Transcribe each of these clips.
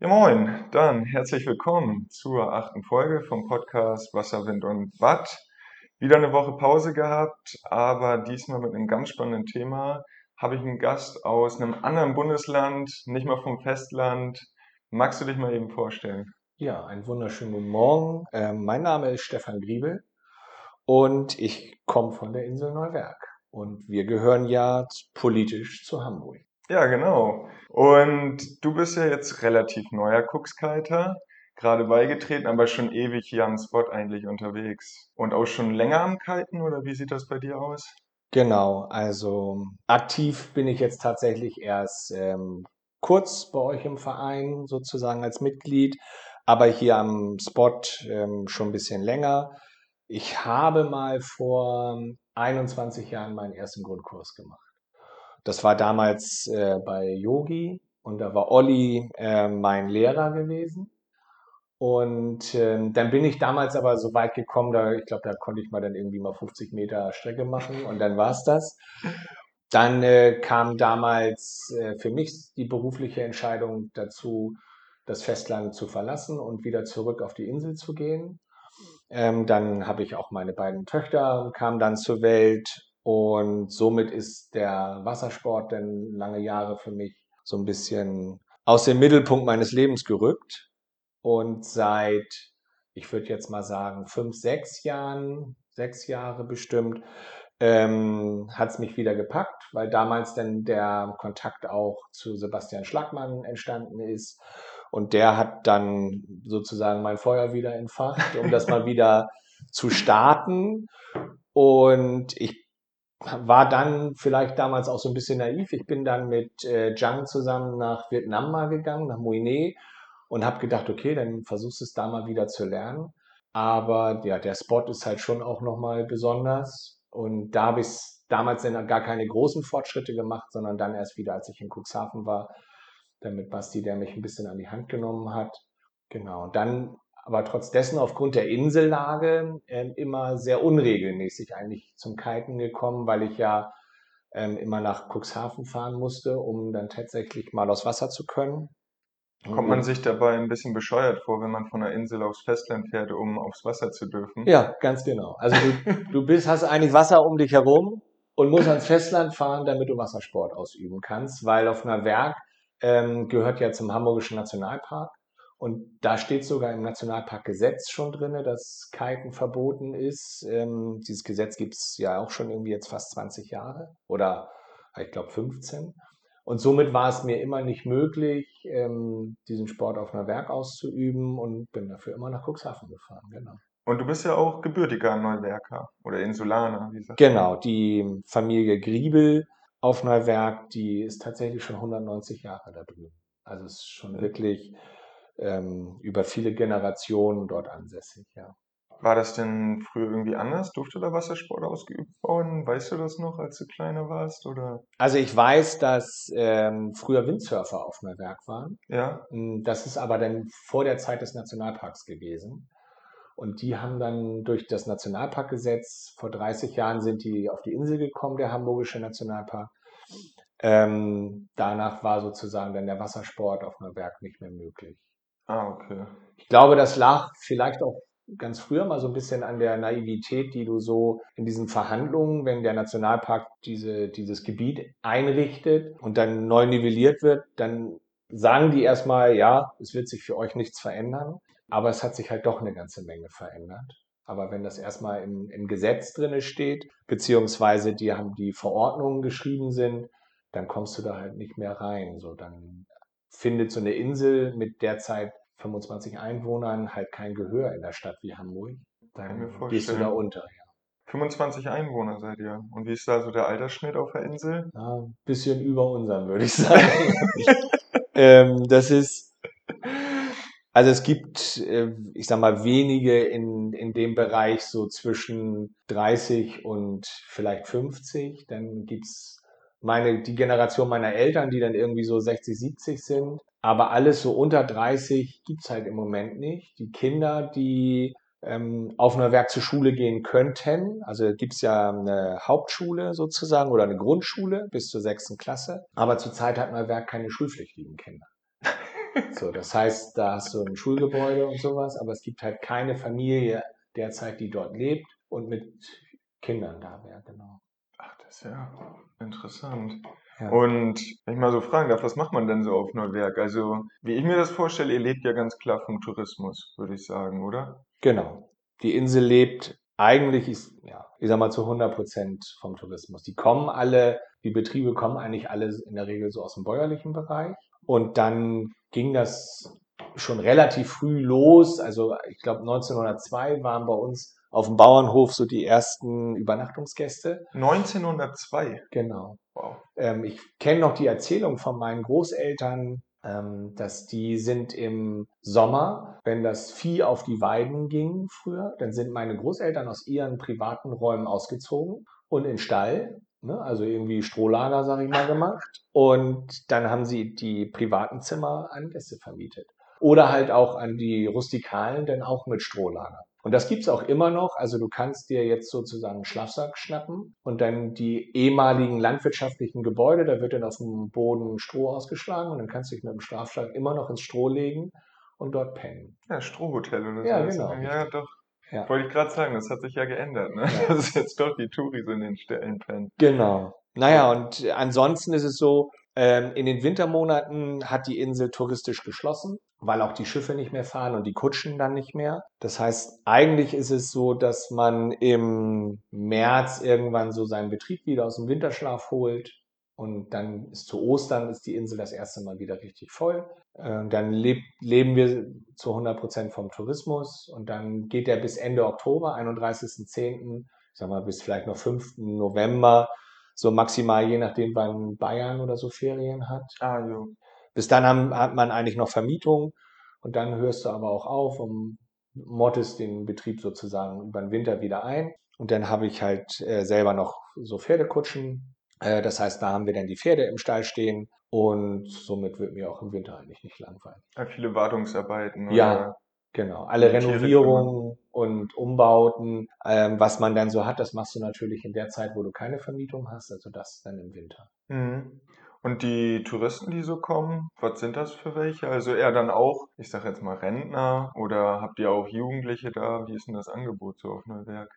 Ja, moin, dann herzlich willkommen zur achten Folge vom Podcast Wasser, Wind und Watt. Wieder eine Woche Pause gehabt, aber diesmal mit einem ganz spannenden Thema. Habe ich einen Gast aus einem anderen Bundesland, nicht mal vom Festland. Magst du dich mal eben vorstellen? Ja, einen wunderschönen guten Morgen. Ähm, mein Name ist Stefan Griebel und ich komme von der Insel Neuwerk. Und wir gehören ja politisch zu Hamburg. Ja, genau. Und du bist ja jetzt relativ neuer Cuxkiter, gerade beigetreten, aber schon ewig hier am Spot eigentlich unterwegs. Und auch schon länger am Kiten oder wie sieht das bei dir aus? Genau, also aktiv bin ich jetzt tatsächlich erst ähm, kurz bei euch im Verein sozusagen als Mitglied, aber hier am Spot ähm, schon ein bisschen länger. Ich habe mal vor 21 Jahren meinen ersten Grundkurs gemacht. Das war damals äh, bei Yogi und da war Olli äh, mein Lehrer gewesen. Und äh, dann bin ich damals aber so weit gekommen, da ich glaube, da konnte ich mal dann irgendwie mal 50 Meter Strecke machen und dann war es das. Dann äh, kam damals äh, für mich die berufliche Entscheidung dazu, das Festland zu verlassen und wieder zurück auf die Insel zu gehen. Ähm, dann habe ich auch meine beiden Töchter kamen dann zur Welt und somit ist der Wassersport dann lange Jahre für mich so ein bisschen aus dem Mittelpunkt meines Lebens gerückt. Und seit, ich würde jetzt mal sagen, fünf, sechs Jahren, sechs Jahre bestimmt, ähm, hat es mich wieder gepackt, weil damals dann der Kontakt auch zu Sebastian Schlagmann entstanden ist. Und der hat dann sozusagen mein Feuer wieder entfacht, um das mal wieder zu starten. Und ich war dann vielleicht damals auch so ein bisschen naiv. Ich bin dann mit äh, Zhang zusammen nach Vietnam mal gegangen, nach Mui und habe gedacht, okay, dann versuchst du es da mal wieder zu lernen. Aber ja, der Spot ist halt schon auch nochmal besonders. Und da habe ich damals dann gar keine großen Fortschritte gemacht, sondern dann erst wieder, als ich in Cuxhaven war, dann mit Basti, der mich ein bisschen an die Hand genommen hat. Genau. Und dann aber trotz dessen aufgrund der Insellage äh, immer sehr unregelmäßig eigentlich zum Kiten gekommen, weil ich ja ähm, immer nach Cuxhaven fahren musste, um dann tatsächlich mal aufs Wasser zu können. Kommt man sich dabei ein bisschen bescheuert vor, wenn man von der Insel aufs Festland fährt, um aufs Wasser zu dürfen? Ja, ganz genau. Also du, du bist, hast eigentlich Wasser um dich herum und musst ans Festland fahren, damit du Wassersport ausüben kannst, weil auf einer Werk ähm, gehört ja zum Hamburgischen Nationalpark. Und da steht sogar im Nationalparkgesetz schon drin, dass Kiten verboten ist. Ähm, dieses Gesetz gibt es ja auch schon irgendwie jetzt fast 20 Jahre oder ich glaube 15. Und somit war es mir immer nicht möglich, ähm, diesen Sport auf einer Werk auszuüben und bin dafür immer nach Cuxhaven gefahren, genau. Und du bist ja auch gebürtiger Neuwerker oder Insulaner, wie gesagt. Genau, die Familie Griebel auf Neuwerk, die ist tatsächlich schon 190 Jahre da drüben. Also es ist schon wirklich ähm, über viele Generationen dort ansässig, ja. War das denn früher irgendwie anders? Durfte da Wassersport ausgeübt worden? Weißt du das noch, als du kleiner warst? Oder? Also ich weiß, dass ähm, früher Windsurfer auf Werk waren. Ja. Hm, das ist aber dann vor der Zeit des Nationalparks gewesen. Und die haben dann durch das Nationalparkgesetz, vor 30 Jahren sind die auf die Insel gekommen, der Hamburgische Nationalpark. Ähm, danach war sozusagen dann der Wassersport auf Werk nicht mehr möglich. Ah, okay. Ich glaube, das lag vielleicht auch ganz früher mal so ein bisschen an der Naivität, die du so in diesen Verhandlungen, wenn der Nationalpark diese, dieses Gebiet einrichtet und dann neu nivelliert wird, dann sagen die erstmal, ja, es wird sich für euch nichts verändern, aber es hat sich halt doch eine ganze Menge verändert. Aber wenn das erstmal im, im Gesetz drinne steht, beziehungsweise die haben die Verordnungen geschrieben sind, dann kommst du da halt nicht mehr rein. So, dann findet so eine Insel mit derzeit 25 Einwohnern halt kein Gehör in der Stadt wie Hamburg. Dann gehst du da unter. Ja. 25 Einwohner seid ihr. Und wie ist da so der Altersschnitt auf der Insel? Ja, ein bisschen über unseren, würde ich sagen. ähm, das ist, also es gibt, äh, ich sag mal, wenige in, in dem Bereich so zwischen 30 und vielleicht 50. Dann gibt's meine, die Generation meiner Eltern, die dann irgendwie so 60, 70 sind. Aber alles so unter 30 gibt's halt im Moment nicht. Die Kinder, die ähm, auf einer Werk zur Schule gehen könnten, also gibt's ja eine Hauptschule sozusagen oder eine Grundschule bis zur sechsten Klasse. Aber zurzeit hat Neuwerk keine schulpflichtigen Kinder. So, das heißt, da hast du ein Schulgebäude und sowas, aber es gibt halt keine Familie derzeit, die dort lebt und mit Kindern da wäre, genau. Ja interessant. Ja. Und wenn ich mal so fragen darf, was macht man denn so auf Neuwerk? Also, wie ich mir das vorstelle, ihr lebt ja ganz klar vom Tourismus, würde ich sagen, oder? Genau. Die Insel lebt eigentlich, ist, ja, ich sag mal zu 100 Prozent vom Tourismus. Die kommen alle, die Betriebe kommen eigentlich alle in der Regel so aus dem bäuerlichen Bereich. Und dann ging das schon relativ früh los. Also ich glaube 1902 waren bei uns auf dem Bauernhof so die ersten Übernachtungsgäste. 1902. Genau. Wow. Ähm, ich kenne noch die Erzählung von meinen Großeltern, ähm, dass die sind im Sommer, wenn das Vieh auf die Weiden ging früher, dann sind meine Großeltern aus ihren privaten Räumen ausgezogen und in Stall, ne, also irgendwie Strohlager, sag ich mal, gemacht. Und dann haben sie die privaten Zimmer an Gäste vermietet. Oder halt auch an die Rustikalen, denn auch mit Strohlager. Und das gibt's auch immer noch. Also du kannst dir jetzt sozusagen einen Schlafsack schnappen und dann die ehemaligen landwirtschaftlichen Gebäude, da wird dann auf dem Boden Stroh ausgeschlagen und dann kannst du dich mit dem Schlafsack immer noch ins Stroh legen und dort pennen. Ja, Strohhotel oder so. Ja, Das- genau. Ja, doch. Ja. Wollte ich gerade sagen, das hat sich ja geändert, ne? Ja. Das ist jetzt doch die Touris in den Stellen pennen. Genau. Naja, und ansonsten ist es so, ähm, in den Wintermonaten hat die Insel touristisch geschlossen, weil auch die Schiffe nicht mehr fahren und die Kutschen dann nicht mehr. Das heißt, eigentlich ist es so, dass man im März irgendwann so seinen Betrieb wieder aus dem Winterschlaf holt. Und dann ist zu Ostern ist die Insel das erste Mal wieder richtig voll. Äh, Dann leb, leben wir zu 100 Prozent vom Tourismus und dann geht der bis Ende Oktober, 31.10., ich sag mal bis vielleicht noch 5. November, so maximal je nachdem, wann Bayern oder so Ferien hat. Ah, jo. Bis dann haben, hat man eigentlich noch Vermietung und dann hörst du aber auch auf und mottest den Betrieb sozusagen über den Winter wieder ein. Und dann habe ich halt äh, selber noch so Pferdekutschen. Äh, das heißt, da haben wir dann die Pferde im Stall stehen und somit wird mir auch im Winter eigentlich nicht langweilig. Ja, viele Wartungsarbeiten. Ja. Genau, alle Renovierungen und Umbauten, ähm, was man dann so hat, das machst du natürlich in der Zeit, wo du keine Vermietung hast, also das dann im Winter. Mhm. Und die Touristen, die so kommen, was sind das für welche? Also eher dann auch, ich sag jetzt mal Rentner oder habt ihr auch Jugendliche da? Wie ist denn das Angebot so auf Neuwerk?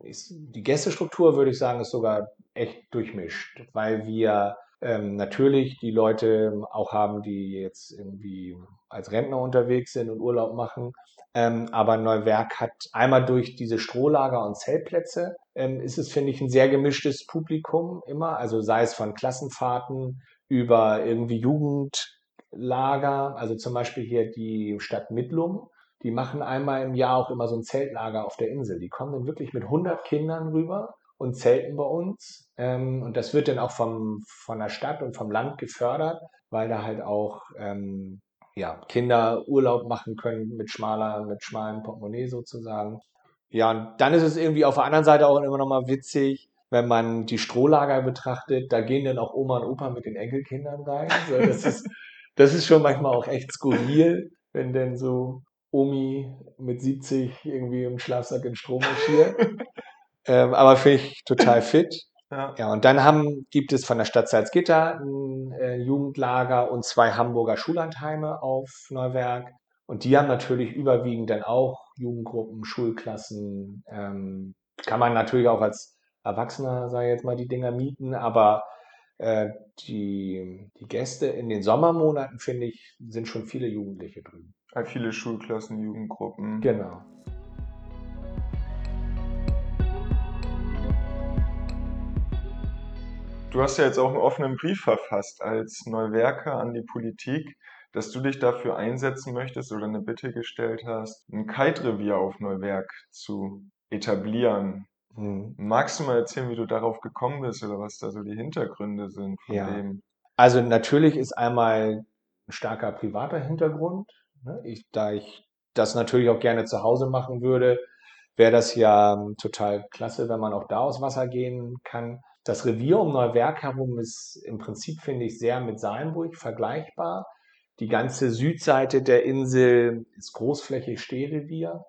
Ist, die Gästestruktur, würde ich sagen, ist sogar echt durchmischt, weil wir ähm, natürlich die Leute auch haben, die jetzt irgendwie als Rentner unterwegs sind und Urlaub machen. Ähm, aber Neuwerk hat einmal durch diese Strohlager und Zeltplätze, ähm, ist es, finde ich, ein sehr gemischtes Publikum immer. Also sei es von Klassenfahrten über irgendwie Jugendlager, also zum Beispiel hier die Stadt Midlum. Die machen einmal im Jahr auch immer so ein Zeltlager auf der Insel. Die kommen dann wirklich mit 100 Kindern rüber und zelten bei uns. Ähm, und das wird dann auch vom, von der Stadt und vom Land gefördert, weil da halt auch ähm, ja, Kinder Urlaub machen können mit schmaler, mit schmalen Portemonnaie sozusagen. Ja, und dann ist es irgendwie auf der anderen Seite auch immer noch mal witzig, wenn man die Strohlager betrachtet, da gehen dann auch Oma und Opa mit den Enkelkindern rein. So, das ist, das ist schon manchmal auch echt skurril, wenn denn so Omi mit 70 irgendwie im Schlafsack in Strom marschiert. Ähm, aber finde ich total fit. Ja. Ja, und dann haben, gibt es von der Stadt Salzgitter ein äh, Jugendlager und zwei Hamburger Schullandheime auf Neuwerk. Und die haben natürlich überwiegend dann auch Jugendgruppen, Schulklassen. Ähm, kann man natürlich auch als Erwachsener, sage ich jetzt mal, die Dinger mieten, aber äh, die, die Gäste in den Sommermonaten, finde ich, sind schon viele Jugendliche drüben. Halt viele Schulklassen, Jugendgruppen. Genau. Du hast ja jetzt auch einen offenen Brief verfasst als Neuwerker an die Politik, dass du dich dafür einsetzen möchtest oder eine Bitte gestellt hast, ein Kite-Revier auf Neuwerk zu etablieren. Hm. Magst du mal erzählen, wie du darauf gekommen bist oder was da so die Hintergründe sind von Ja. dem? Also natürlich ist einmal ein starker privater Hintergrund. Ne? Ich, da ich das natürlich auch gerne zu Hause machen würde, wäre das ja ähm, total klasse, wenn man auch da aus Wasser gehen kann. Das Revier um Neuwerk herum ist im Prinzip, finde ich, sehr mit Salenburg vergleichbar. Die ganze Südseite der Insel ist großflächig Stehrevier.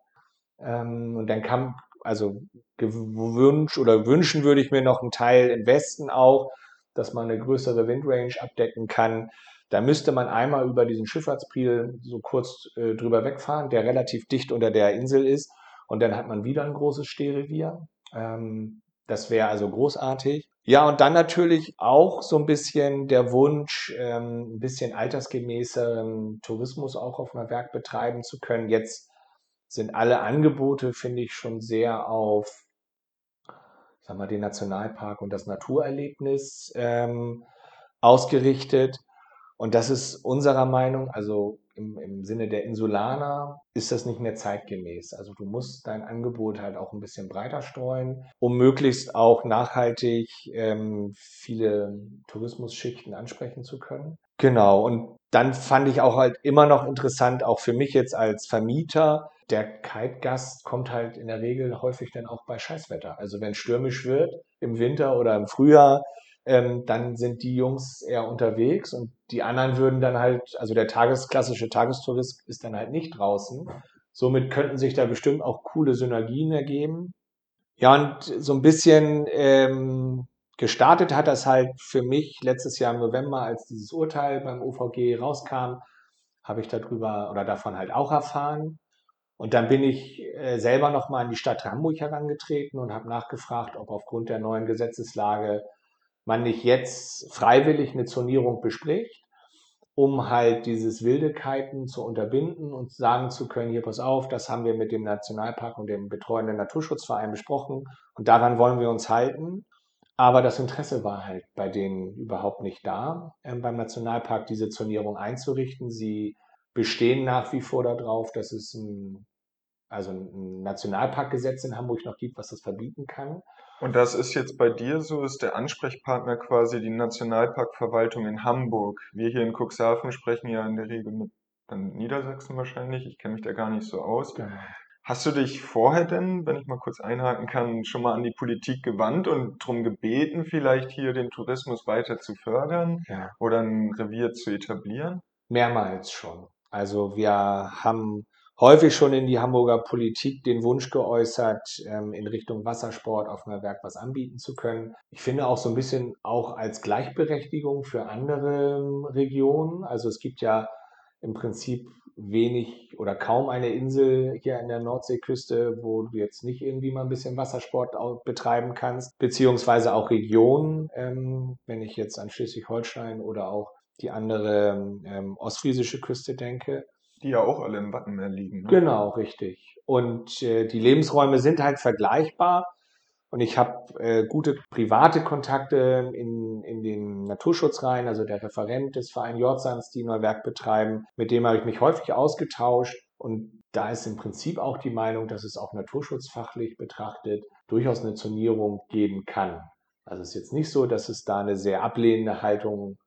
Ähm, und dann kann, also gewünscht oder wünschen würde ich mir noch einen Teil im Westen auch, dass man eine größere Windrange abdecken kann. Da müsste man einmal über diesen Schifffahrtspriel so kurz äh, drüber wegfahren, der relativ dicht unter der Insel ist. Und dann hat man wieder ein großes Stehrevier. Ähm, das wäre also großartig. Ja, und dann natürlich auch so ein bisschen der Wunsch, ähm, ein bisschen altersgemäßeren Tourismus auch auf einem Werk betreiben zu können. Jetzt sind alle Angebote, finde ich, schon sehr auf, sag mal, den Nationalpark und das Naturerlebnis ähm, ausgerichtet. Und das ist unserer Meinung, also im, im Sinne der Insulaner, ist das nicht mehr zeitgemäß. Also du musst dein Angebot halt auch ein bisschen breiter streuen, um möglichst auch nachhaltig ähm, viele Tourismusschichten ansprechen zu können. Genau, und dann fand ich auch halt immer noch interessant, auch für mich jetzt als Vermieter, der Kite-Gast kommt halt in der Regel häufig dann auch bei Scheißwetter. Also wenn stürmisch wird im Winter oder im Frühjahr, ähm, dann sind die Jungs eher unterwegs und die anderen würden dann halt, also der tagesklassische Tagestourist ist dann halt nicht draußen. Somit könnten sich da bestimmt auch coole Synergien ergeben. Ja, und so ein bisschen ähm, gestartet hat das halt für mich letztes Jahr im November, als dieses Urteil beim OVG rauskam, habe ich darüber oder davon halt auch erfahren. Und dann bin ich äh, selber nochmal an die Stadt Hamburg herangetreten und habe nachgefragt, ob aufgrund der neuen Gesetzeslage man nicht jetzt freiwillig eine Zonierung bespricht, um halt dieses Wildekiten zu unterbinden und sagen zu können, hier pass auf, das haben wir mit dem Nationalpark und dem betreuenden Naturschutzverein besprochen und daran wollen wir uns halten. Aber das Interesse war halt bei denen überhaupt nicht da, ähm, beim Nationalpark diese Zonierung einzurichten. Sie bestehen nach wie vor darauf, dass es ein, also ein Nationalparkgesetz in Hamburg noch gibt, was das verbieten kann. Und das ist jetzt bei dir so, ist der Ansprechpartner quasi die Nationalparkverwaltung in Hamburg. Wir hier in Cuxhaven sprechen ja in der Regel mit dann Niedersachsen wahrscheinlich. Ich kenne mich da gar nicht so aus. Genau. Hast du dich vorher denn, wenn ich mal kurz einhaken kann, schon mal an die Politik gewandt und darum gebeten, vielleicht hier den Tourismus weiter zu fördern ja. oder ein Revier zu etablieren? Mehrmals schon. Also wir haben häufig schon in die Hamburger Politik den Wunsch geäußert, ähm, in Richtung Wassersport auf einem Werk was anbieten zu können. Ich finde auch so ein bisschen auch als Gleichberechtigung für andere ähm, Regionen. Also es gibt ja im Prinzip wenig oder kaum eine Insel hier in der Nordseeküste, wo du jetzt nicht irgendwie mal ein bisschen Wassersport betreiben kannst, beziehungsweise auch Regionen, ähm, wenn ich jetzt an Schleswig-Holstein oder auch die andere ähm, ostfriesische Küste denke. Die ja auch alle im Wattenmeer liegen. Ne? Genau, richtig. Und äh, die Lebensräume sind halt vergleichbar. Und ich habe äh, gute private Kontakte in, in den Naturschutzreihen, also der Referent des Vereins Jordsans, die Neuwerk betreiben. Mit dem habe ich mich häufig ausgetauscht. Und da ist im Prinzip auch die Meinung, dass es auch naturschutzfachlich betrachtet durchaus eine Zonierung geben kann. Also es ist jetzt nicht so, dass es da eine sehr ablehnende Haltung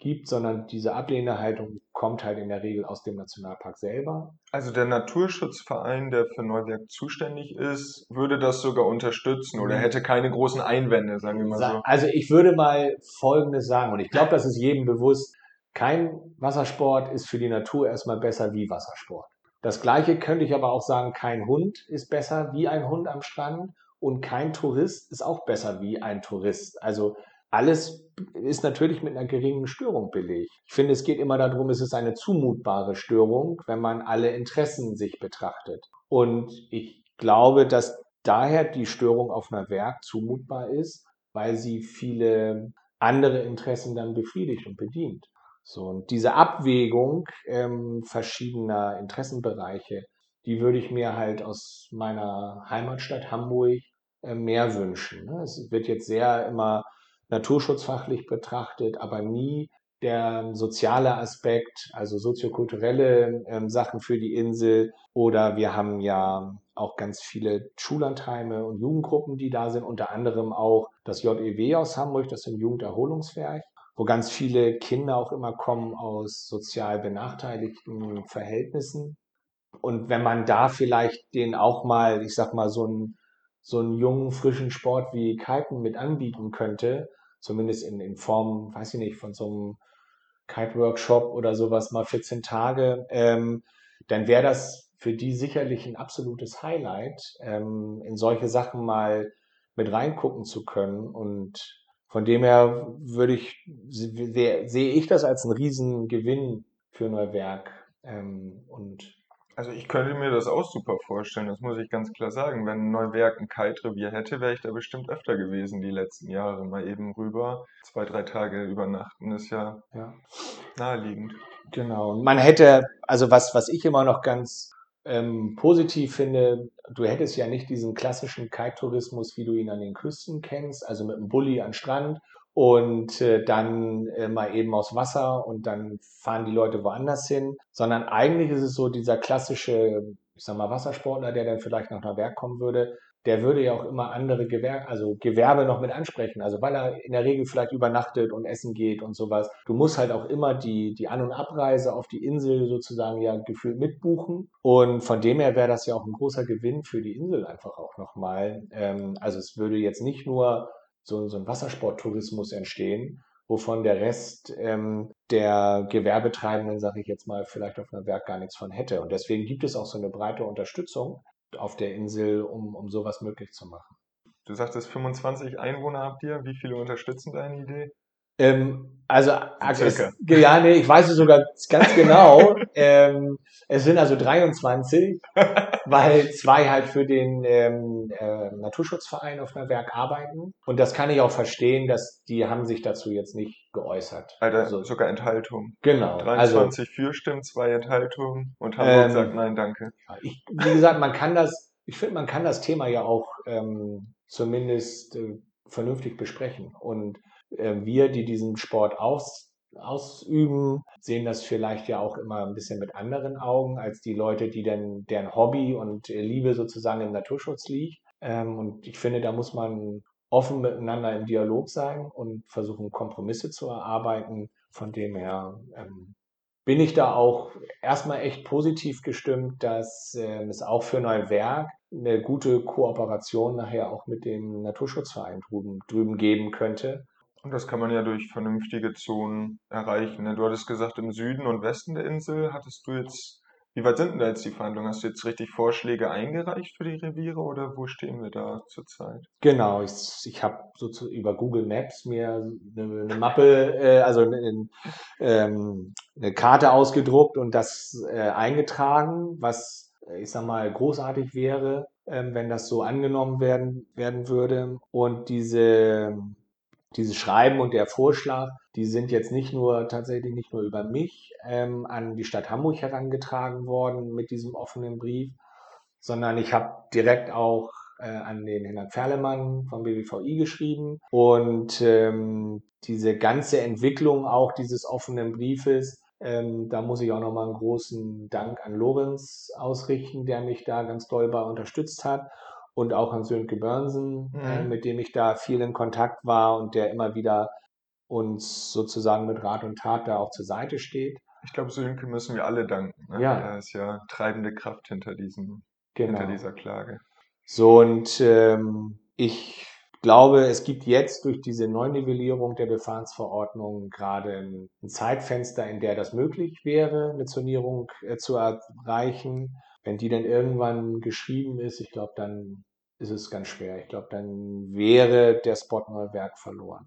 gibt, sondern diese ablehnende Haltung kommt halt in der Regel aus dem Nationalpark selber. Also der Naturschutzverein, der für Neuwerk zuständig ist, würde das sogar unterstützen oder mhm. hätte keine großen Einwände, sagen wir mal so. Also ich würde mal Folgendes sagen, und ich glaube, das ist jedem bewusst, kein Wassersport ist für die Natur erstmal besser wie Wassersport. Das gleiche könnte ich aber auch sagen, kein Hund ist besser wie ein Hund am Strand und kein Tourist ist auch besser wie ein Tourist. Also alles ist natürlich mit einer geringen Störung belegt. Ich finde, es geht immer darum, es ist eine zumutbare Störung, wenn man alle Interessen sich betrachtet. Und ich glaube, dass daher die Störung auf einer Werk zumutbar ist, weil sie viele andere Interessen dann befriedigt und bedient. So, und diese Abwägung ähm, verschiedener Interessenbereiche, die würde ich mir halt aus meiner Heimatstadt Hamburg äh, mehr wünschen. Ne? Es wird jetzt sehr immer naturschutzfachlich betrachtet, aber nie der soziale Aspekt, also soziokulturelle ähm, Sachen für die Insel. Oder wir haben ja auch ganz viele Schullandheime und Jugendgruppen, die da sind, unter anderem auch das JEW aus Hamburg, das ist ein Jugenderholungswerk, wo ganz viele Kinder auch immer kommen aus sozial benachteiligten Verhältnissen. Und wenn man da vielleicht den auch mal, ich sag mal, so einen, so einen jungen, frischen Sport wie Kiten mit anbieten könnte, zumindest in, in Form, weiß ich nicht, von so einem Kite-Workshop oder sowas mal 14 Tage, ähm, dann wäre das für die sicherlich ein absolutes Highlight, ähm, in solche Sachen mal mit reingucken zu können und von dem her würde ich, sehe ich das als einen riesen Gewinn für Neuwerk. Ähm, und also ich könnte mir das auch super vorstellen, das muss ich ganz klar sagen. Wenn Neuwerk ein Kite-Revier hätte, wäre ich da bestimmt öfter gewesen die letzten Jahre. Mal eben rüber, zwei, drei Tage übernachten ist ja, ja. naheliegend. Genau. Und man hätte, also was, was ich immer noch ganz ähm, positiv finde, du hättest ja nicht diesen klassischen Kite-Tourismus, wie du ihn an den Küsten kennst, also mit einem Bulli an Strand und äh, dann äh, mal eben aus Wasser und dann fahren die Leute woanders hin, sondern eigentlich ist es so dieser klassische, ich sag mal, Wassersportler, der dann vielleicht nach einer Werk kommen würde, der würde ja auch immer andere Gewerbe, also Gewerbe noch mit ansprechen. Also weil er in der Regel vielleicht übernachtet und essen geht und sowas. Du musst halt auch immer die, die An- und Abreise auf die Insel sozusagen ja gefühlt mitbuchen. Und von dem her wäre das ja auch ein großer Gewinn für die Insel einfach auch nochmal. Ähm, also es würde jetzt nicht nur so, so ein Wassersporttourismus entstehen, wovon der Rest ähm, der Gewerbetreibenden, sage ich jetzt mal, vielleicht auf einem Werk gar nichts von hätte. Und deswegen gibt es auch so eine breite Unterstützung auf der Insel, um, um sowas möglich zu machen. Du sagtest, 25 Einwohner habt ihr. Wie viele unterstützen deine Idee? Ähm, also, es, ja, nee, ich weiß es sogar ganz genau. ähm, es sind also 23, weil zwei halt für den ähm, äh, Naturschutzverein auf einer Werk arbeiten. Und das kann ich auch verstehen, dass die haben sich dazu jetzt nicht geäußert. Alter, also, sogar Enthaltung. Genau. 23 also, für Stimmen, zwei Enthaltungen und Hamburg ähm, sagt nein, danke. Ich, wie gesagt, man kann das, ich finde, man kann das Thema ja auch ähm, zumindest äh, vernünftig besprechen. Und wir, die diesen Sport aus, ausüben, sehen das vielleicht ja auch immer ein bisschen mit anderen Augen als die Leute, die dann deren Hobby und Liebe sozusagen im Naturschutz liegt. Ähm, und ich finde, da muss man offen miteinander im Dialog sein und versuchen, Kompromisse zu erarbeiten. Von dem her ähm, bin ich da auch erstmal echt positiv gestimmt, dass äh, es auch für Neuwerk eine gute Kooperation nachher auch mit dem Naturschutzverein drüben, drüben geben könnte. Und das kann man ja durch vernünftige Zonen erreichen. Ne? Du hattest gesagt, im Süden und Westen der Insel hattest du jetzt, wie weit sind denn da jetzt die Verhandlungen? Hast du jetzt richtig Vorschläge eingereicht für die Reviere oder wo stehen wir da zurzeit? Genau, ich, ich habe so über Google Maps mir eine, eine Mappe, äh, also eine, ähm, eine, Karte ausgedruckt und das äh, eingetragen, was ich sag mal großartig wäre, äh, wenn das so angenommen werden, werden würde. Und diese dieses Schreiben und der Vorschlag, die sind jetzt nicht nur tatsächlich nicht nur über mich ähm, an die Stadt Hamburg herangetragen worden mit diesem offenen Brief, sondern ich habe direkt auch äh, an den Herrn Ferlemann vom BBVI geschrieben. Und ähm, diese ganze Entwicklung auch dieses offenen Briefes, ähm, da muss ich auch nochmal einen großen Dank an Lorenz ausrichten, der mich da ganz doll bei unterstützt hat und auch an Sönke Börnsen, mhm. äh, mit dem ich da viel in Kontakt war und der immer wieder uns sozusagen mit Rat und Tat da auch zur Seite steht. Ich glaube, Sönke müssen wir alle danken. Ne? Ja. Er ist ja treibende Kraft hinter, diesem, genau. hinter dieser Klage. So, und ähm, ich glaube, es gibt jetzt durch diese Neunivellierung der Befahrensverordnung gerade ein, ein Zeitfenster, in der das möglich wäre, eine Zonierung äh, zu erreichen. Wenn die dann irgendwann geschrieben ist, ich glaube, dann ist es ganz schwer. Ich glaube, dann wäre der Spot Neuwerk verloren.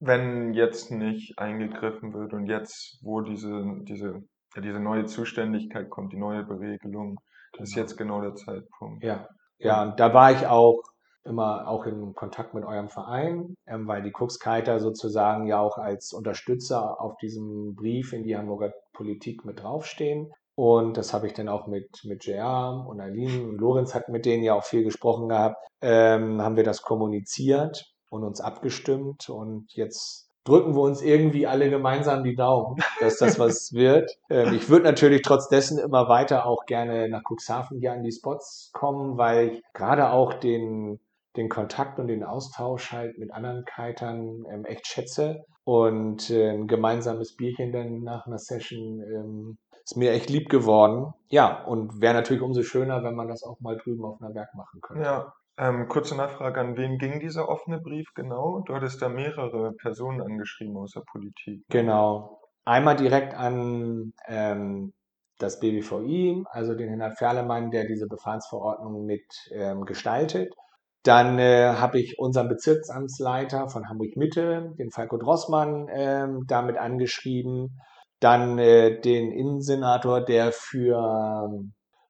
Wenn jetzt nicht eingegriffen wird und jetzt, wo diese, diese, diese neue Zuständigkeit kommt, die neue Beregelung, genau. ist jetzt genau der Zeitpunkt. Ja, ja, und da war ich auch immer auch in Kontakt mit eurem Verein, ähm, weil die Cuxkiter sozusagen ja auch als Unterstützer auf diesem Brief in die Hamburger Politik mit draufstehen. Und das habe ich dann auch mit, mit JR und Aline und Lorenz hat mit denen ja auch viel gesprochen gehabt. Ähm, haben wir das kommuniziert und uns abgestimmt. Und jetzt drücken wir uns irgendwie alle gemeinsam die Daumen, dass das was wird. Ähm, ich würde natürlich trotz dessen immer weiter auch gerne nach Cuxhaven hier an die Spots kommen, weil ich gerade auch den, den Kontakt und den Austausch halt mit anderen Kitern ähm, echt schätze. Und äh, ein gemeinsames Bierchen dann nach einer Session ähm, ist mir echt lieb geworden. Ja, und wäre natürlich umso schöner, wenn man das auch mal drüben auf einer Werk machen könnte. Ja, ähm, kurze Nachfrage, an wen ging dieser offene Brief genau? Du hattest da mehrere Personen angeschrieben aus der Politik. Genau. Einmal direkt an ähm, das BBVI, also den Herrn Ferlemann, der diese Befahrensverordnung mit ähm, gestaltet. Dann äh, habe ich unseren Bezirksamtsleiter von Hamburg Mitte, den Falco Drossmann, äh, damit angeschrieben. Dann äh, den Innensenator, der für,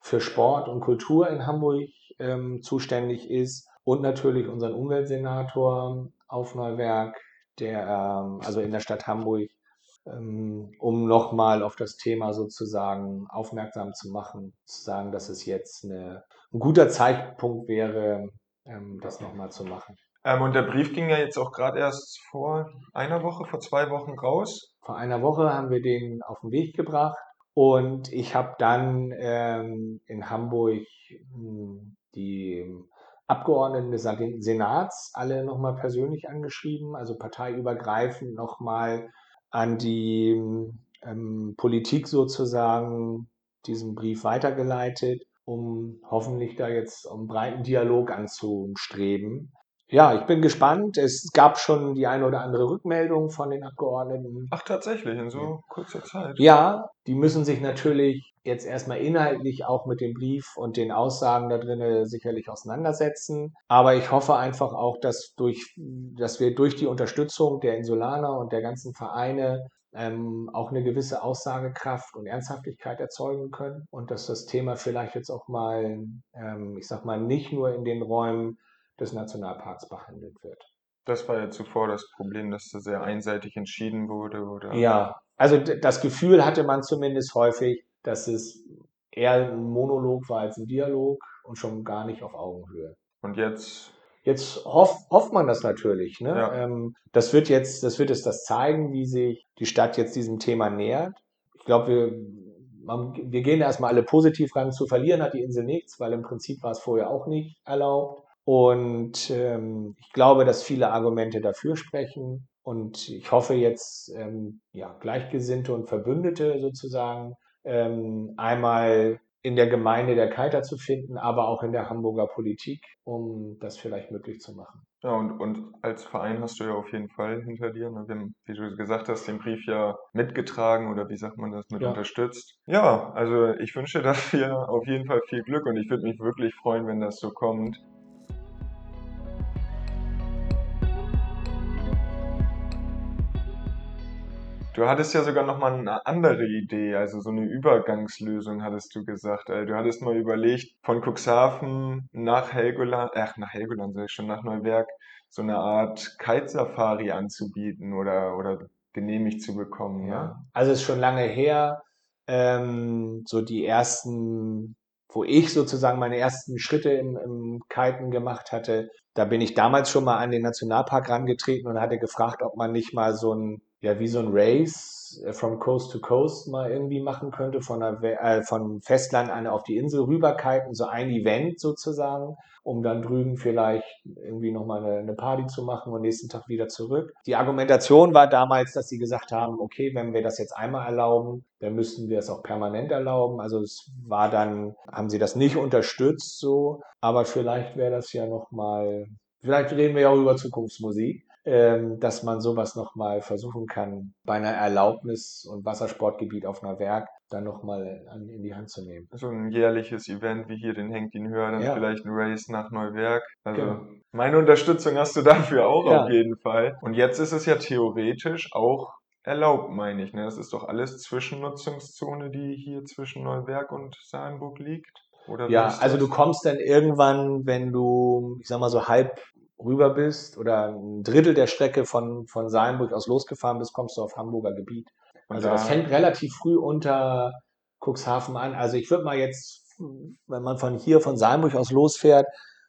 für Sport und Kultur in Hamburg ähm, zuständig ist. Und natürlich unseren Umweltsenator auf Neuwerk, der ähm, also in der Stadt Hamburg, ähm, um nochmal auf das Thema sozusagen aufmerksam zu machen, zu sagen, dass es jetzt eine, ein guter Zeitpunkt wäre, ähm, das nochmal zu machen. Ähm, und der Brief ging ja jetzt auch gerade erst vor einer Woche, vor zwei Wochen raus. Vor einer Woche haben wir den auf den Weg gebracht und ich habe dann ähm, in Hamburg hm, die Abgeordneten des Senats alle nochmal persönlich angeschrieben, also parteiübergreifend nochmal an die ähm, Politik sozusagen diesen Brief weitergeleitet um hoffentlich da jetzt einen breiten Dialog anzustreben. Ja, ich bin gespannt. Es gab schon die eine oder andere Rückmeldung von den Abgeordneten. Ach, tatsächlich, in so kurzer Zeit. Ja, die müssen sich natürlich jetzt erstmal inhaltlich auch mit dem Brief und den Aussagen da drinnen sicherlich auseinandersetzen. Aber ich hoffe einfach auch, dass durch, dass wir durch die Unterstützung der Insulaner und der ganzen Vereine ähm, auch eine gewisse Aussagekraft und Ernsthaftigkeit erzeugen können und dass das Thema vielleicht jetzt auch mal, ähm, ich sag mal, nicht nur in den Räumen des Nationalparks behandelt wird. Das war ja zuvor das Problem, dass da sehr einseitig entschieden wurde, oder? Ja, also das Gefühl hatte man zumindest häufig, dass es eher ein Monolog war als ein Dialog und schon gar nicht auf Augenhöhe. Und jetzt Jetzt hoff, hofft man das natürlich. Ne? Ja. Ähm, das wird jetzt, das wird es das zeigen, wie sich die Stadt jetzt diesem Thema nähert. Ich glaube, wir, wir gehen erstmal alle positiv ran. Zu verlieren hat die Insel nichts, weil im Prinzip war es vorher auch nicht erlaubt. Und ähm, ich glaube, dass viele Argumente dafür sprechen. Und ich hoffe jetzt, ähm, ja, Gleichgesinnte und Verbündete sozusagen ähm, einmal in der Gemeinde der Kaiter zu finden, aber auch in der Hamburger Politik, um das vielleicht möglich zu machen. Ja, und, und als Verein hast du ja auf jeden Fall hinter dir, ne? wir haben, wie du gesagt hast, den Brief ja mitgetragen oder wie sagt man das, mit ja. unterstützt. Ja, also ich wünsche dafür auf jeden Fall viel Glück und ich würde mich wirklich freuen, wenn das so kommt. Du hattest ja sogar noch mal eine andere Idee, also so eine Übergangslösung hattest du gesagt. Äh, du hattest mal überlegt, von Cuxhaven nach Helgoland, ach, nach Helgoland sag ich schon, nach Neuwerk, so eine Art Kite-Safari anzubieten oder, oder genehmigt zu bekommen. Ja, ne? also ist schon lange her. Ähm, so die ersten, wo ich sozusagen meine ersten Schritte im, im Kiten gemacht hatte, da bin ich damals schon mal an den Nationalpark rangetreten und hatte gefragt, ob man nicht mal so ein ja wie so ein Race äh, from Coast to Coast mal irgendwie machen könnte, von, der, äh, von Festland an auf die Insel rüberkiten, so ein Event sozusagen, um dann drüben vielleicht irgendwie nochmal eine, eine Party zu machen und nächsten Tag wieder zurück. Die Argumentation war damals, dass sie gesagt haben, okay, wenn wir das jetzt einmal erlauben, dann müssten wir es auch permanent erlauben. Also es war dann, haben sie das nicht unterstützt so, aber vielleicht wäre das ja nochmal, vielleicht reden wir ja auch über Zukunftsmusik dass man sowas nochmal versuchen kann, bei einer Erlaubnis und Wassersportgebiet auf einer Werk dann nochmal in die Hand zu nehmen. So ein jährliches Event wie hier den Henk ihn Höher, dann ja. vielleicht ein Race nach Neuwerk. Also genau. meine Unterstützung hast du dafür auch ja. auf jeden Fall. Und jetzt ist es ja theoretisch auch erlaubt, meine ich. Ne? Das ist doch alles Zwischennutzungszone, die hier zwischen Neuwerk und Salenburg liegt. Oder ja, also du kommst dann irgendwann, wenn du, ich sag mal so halb rüber bist oder ein Drittel der Strecke von, von Salmburg aus losgefahren bist, kommst du auf Hamburger Gebiet. Also das fängt relativ früh unter Cuxhaven an. Also ich würde mal jetzt, wenn man von hier, von Salmburg aus losfährt,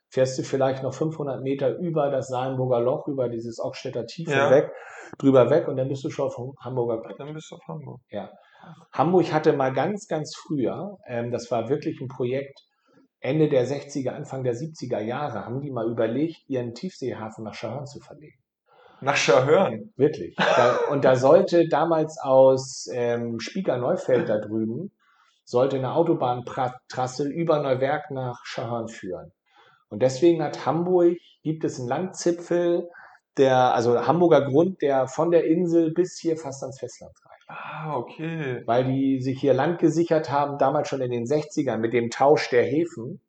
fährst du vielleicht noch 500 Meter über das Salmburger Loch, über dieses Ockstädter Tiefe ja. weg, drüber weg und dann bist du schon auf Hamburger Gebiet. Dann bist du auf Hamburg. Ja. Hamburg hatte mal ganz, ganz früher, ähm, das war wirklich ein Projekt, Ende der 60er, Anfang der 70er Jahre haben die mal überlegt, ihren Tiefseehafen nach Schahörn zu verlegen. Nach Schahörn? Wirklich. Da, und da sollte damals aus ähm, Spieker-Neufeld da drüben, sollte eine Autobahntrasse über Neuwerk nach Schahörn führen. Und deswegen hat Hamburg, gibt es einen Landzipfel, der, also Hamburger Grund, der von der Insel bis hier fast ans Festland reicht. Ah, okay. Weil die sich hier Land gesichert haben, damals schon in den 60ern mit dem Tausch der Häfen.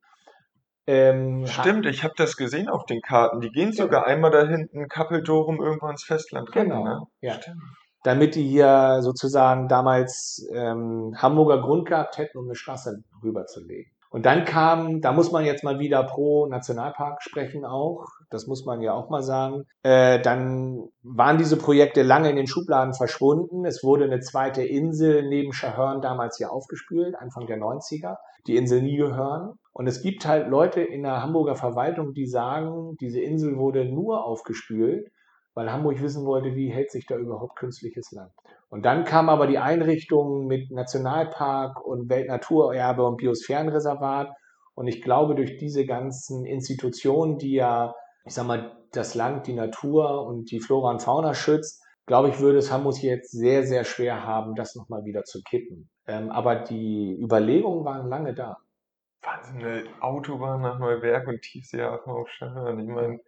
Ähm, Stimmt, ich habe das gesehen auf den Karten. Die gehen sogar einmal da hinten Kappeldorum irgendwo ins Festland rein, Genau, ne? ja. Stimmt. damit die hier sozusagen damals ähm, Hamburger Grund gehabt hätten, um eine Straße rüberzulegen. Und dann kam, da muss man jetzt mal wieder pro Nationalpark sprechen auch, das muss man ja auch mal sagen. Äh, dann waren diese Projekte lange in den Schubladen verschwunden. Es wurde eine zweite Insel neben Schahörn damals hier aufgespült, Anfang der 90er. Die Insel Niegehörn. Und es gibt halt Leute in der Hamburger Verwaltung, die sagen, diese Insel wurde nur aufgespült, weil Hamburg wissen wollte, wie hält sich da überhaupt künstliches Land. Und dann kam aber die Einrichtung mit Nationalpark und Weltnaturerbe und Biosphärenreservat. Und ich glaube, durch diese ganzen Institutionen, die ja, ich sag mal, das Land, die Natur und die Flora und Fauna schützt, glaube ich, würde es Hamburg jetzt sehr, sehr schwer haben, das nochmal wieder zu kippen. Ähm, aber die Überlegungen waren lange da. Wahnsinn, eine Autobahn nach Neuwerk und Tiefseehafen auf. Ich meine,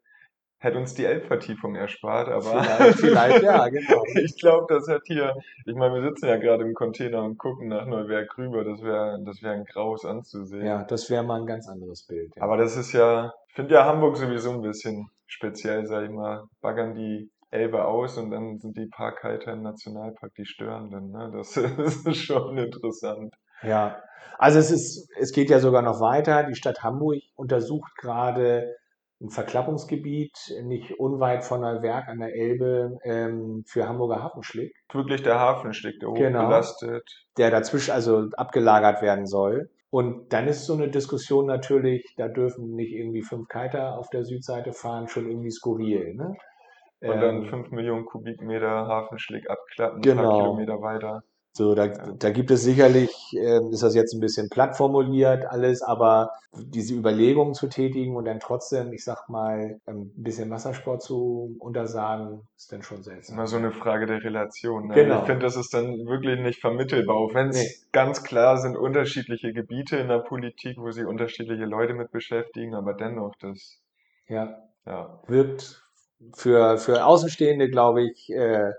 hätte uns die Elbvertiefung erspart, aber Vielleicht, vielleicht ja, genau. ich glaube, das hat hier, ich meine, wir sitzen ja gerade im Container und gucken nach Neuwerk rüber, das wäre das wär ein Graus anzusehen. Ja, das wäre mal ein ganz anderes Bild. Ja. Aber das ist ja, ich finde ja Hamburg sowieso ein bisschen speziell, sag ich mal, baggern die Elbe aus und dann sind die Parkhalter im Nationalpark die Störenden, ne? Das, das ist schon interessant. Ja, also es ist, es geht ja sogar noch weiter. Die Stadt Hamburg untersucht gerade ein Verklappungsgebiet nicht unweit von Neuwerk an der Elbe ähm, für Hamburger Hafenschlick, Wirklich der Hafen steckt da oben Genau. belastet. der dazwischen also abgelagert werden soll. Und dann ist so eine Diskussion natürlich, da dürfen nicht irgendwie fünf Kiter auf der Südseite fahren, schon irgendwie skurril. Ne? Und dann Ähm, 5 Millionen Kubikmeter Hafenschlick abklappen, ein paar Genau. Kilometer weiter. So, da, da gibt es sicherlich, ähm, ist das jetzt ein bisschen platt formuliert alles, aber diese Überlegungen zu tätigen und dann trotzdem, ich sag mal, ein bisschen Wassersport zu untersagen, ist dann schon seltsam. immer so eine Frage der Relation. Ne? Genau. Ich finde, das ist dann wirklich nicht vermittelbar, auch wenn es Nee. ganz klar sind unterschiedliche Gebiete in der Politik, wo sich unterschiedliche Leute mit beschäftigen, aber dennoch, das, Ja, ja, wirkt für, für Außenstehende, glaube ich, äh,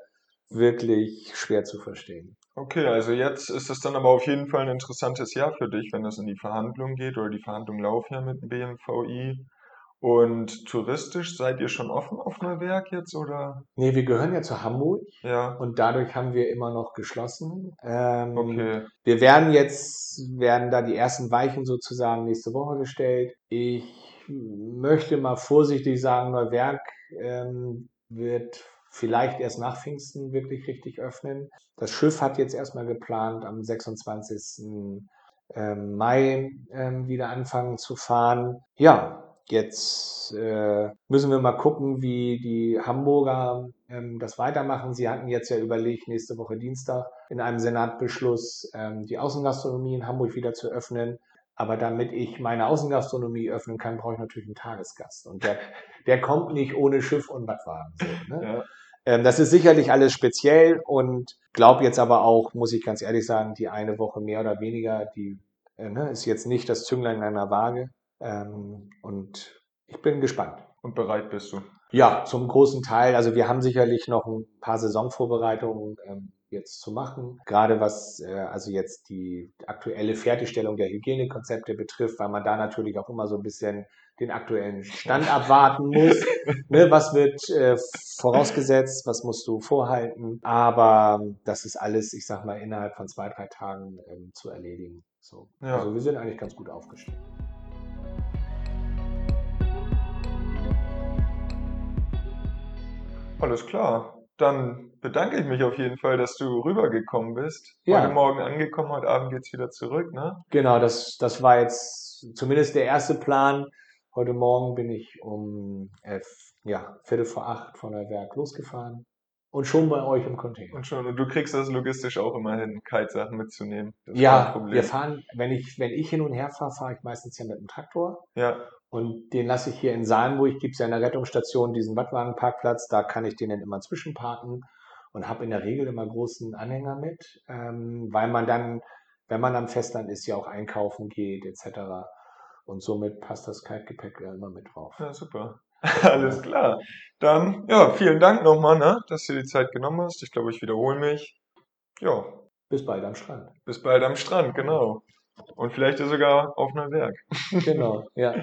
wirklich schwer zu verstehen. Okay, also jetzt ist es dann aber auf jeden Fall ein interessantes Jahr für dich, wenn es in die Verhandlungen geht oder die Verhandlungen laufen ja mit dem BMVI. Und touristisch seid ihr schon offen auf Neuwerk jetzt oder? Nee, wir gehören ja zu Hamburg Ja, und dadurch haben wir immer noch geschlossen. Ähm, okay. Wir werden jetzt, werden da die ersten Weichen sozusagen nächste Woche gestellt. Ich möchte mal vorsichtig sagen, Neuwerk ähm, wird vielleicht erst nach Pfingsten wirklich richtig öffnen. Das Schiff hat jetzt erstmal geplant, am 26. ähm, Mai ähm, wieder anfangen zu fahren. Ja, jetzt äh, müssen wir mal gucken, wie die Hamburger ähm, das weitermachen. Sie hatten jetzt ja überlegt, nächste Woche Dienstag in einem Senatbeschluss die Außengastronomie in Hamburg wieder zu öffnen. Aber damit ich meine Außengastronomie öffnen kann, brauche ich natürlich einen Tagesgast. Und der, der kommt nicht ohne Schiff und Badwagen. So, ne? Ja, Ähm, das ist sicherlich alles speziell und glaube jetzt aber auch, muss ich ganz ehrlich sagen, die eine Woche mehr oder weniger, die äh, ne, ist jetzt nicht das Zünglein einer Waage. Ähm, und ich bin gespannt. und bereit bist du. Ja, zum großen Teil. Also wir haben sicherlich noch ein paar Saisonvorbereitungen ähm, jetzt zu machen. Gerade was äh, also jetzt die aktuelle Fertigstellung der Hygienekonzepte betrifft, weil man da natürlich auch immer so ein bisschen den aktuellen Stand abwarten muss. ne, was wird äh, vorausgesetzt, was musst du vorhalten? Aber das ist alles, ich sag mal, innerhalb von zwei, drei Tagen ähm, zu erledigen. So. Ja. Also wir sind eigentlich ganz gut aufgestellt. Alles klar. Dann bedanke ich mich auf jeden Fall, dass du rübergekommen bist. Ja. Heute Morgen angekommen, heute Abend geht's wieder zurück, ne? Genau, das, das war jetzt zumindest der erste Plan. Heute Morgen bin ich um elf, ja, Viertel vor acht von der Werk losgefahren und schon bei euch im Container. Und schon, und du kriegst das logistisch auch immer hin, Kitesachen mitzunehmen. Das Ja, Problem. wir fahren, wenn ich, wenn ich hin und her fahre, fahre ich meistens ja mit dem Traktor. Ja, Und den lasse ich hier in Salmburg, gibt es ja in der Rettungsstation diesen Wattwagenparkplatz, da kann ich den dann immer zwischenparken und habe in der Regel immer großen Anhänger mit, ähm, weil man dann, wenn man am Festland ist, ja auch einkaufen geht etc. Und somit passt das Kaltgepäck ja immer mit drauf. ja, super. Alles klar. Dann, ja, vielen Dank nochmal, ne, dass du dir die Zeit genommen hast. Ich glaube, ich wiederhole mich. Ja, Bis bald am Strand. bis bald am Strand, genau. Und vielleicht sogar auf Neuwerk. Genau, ja.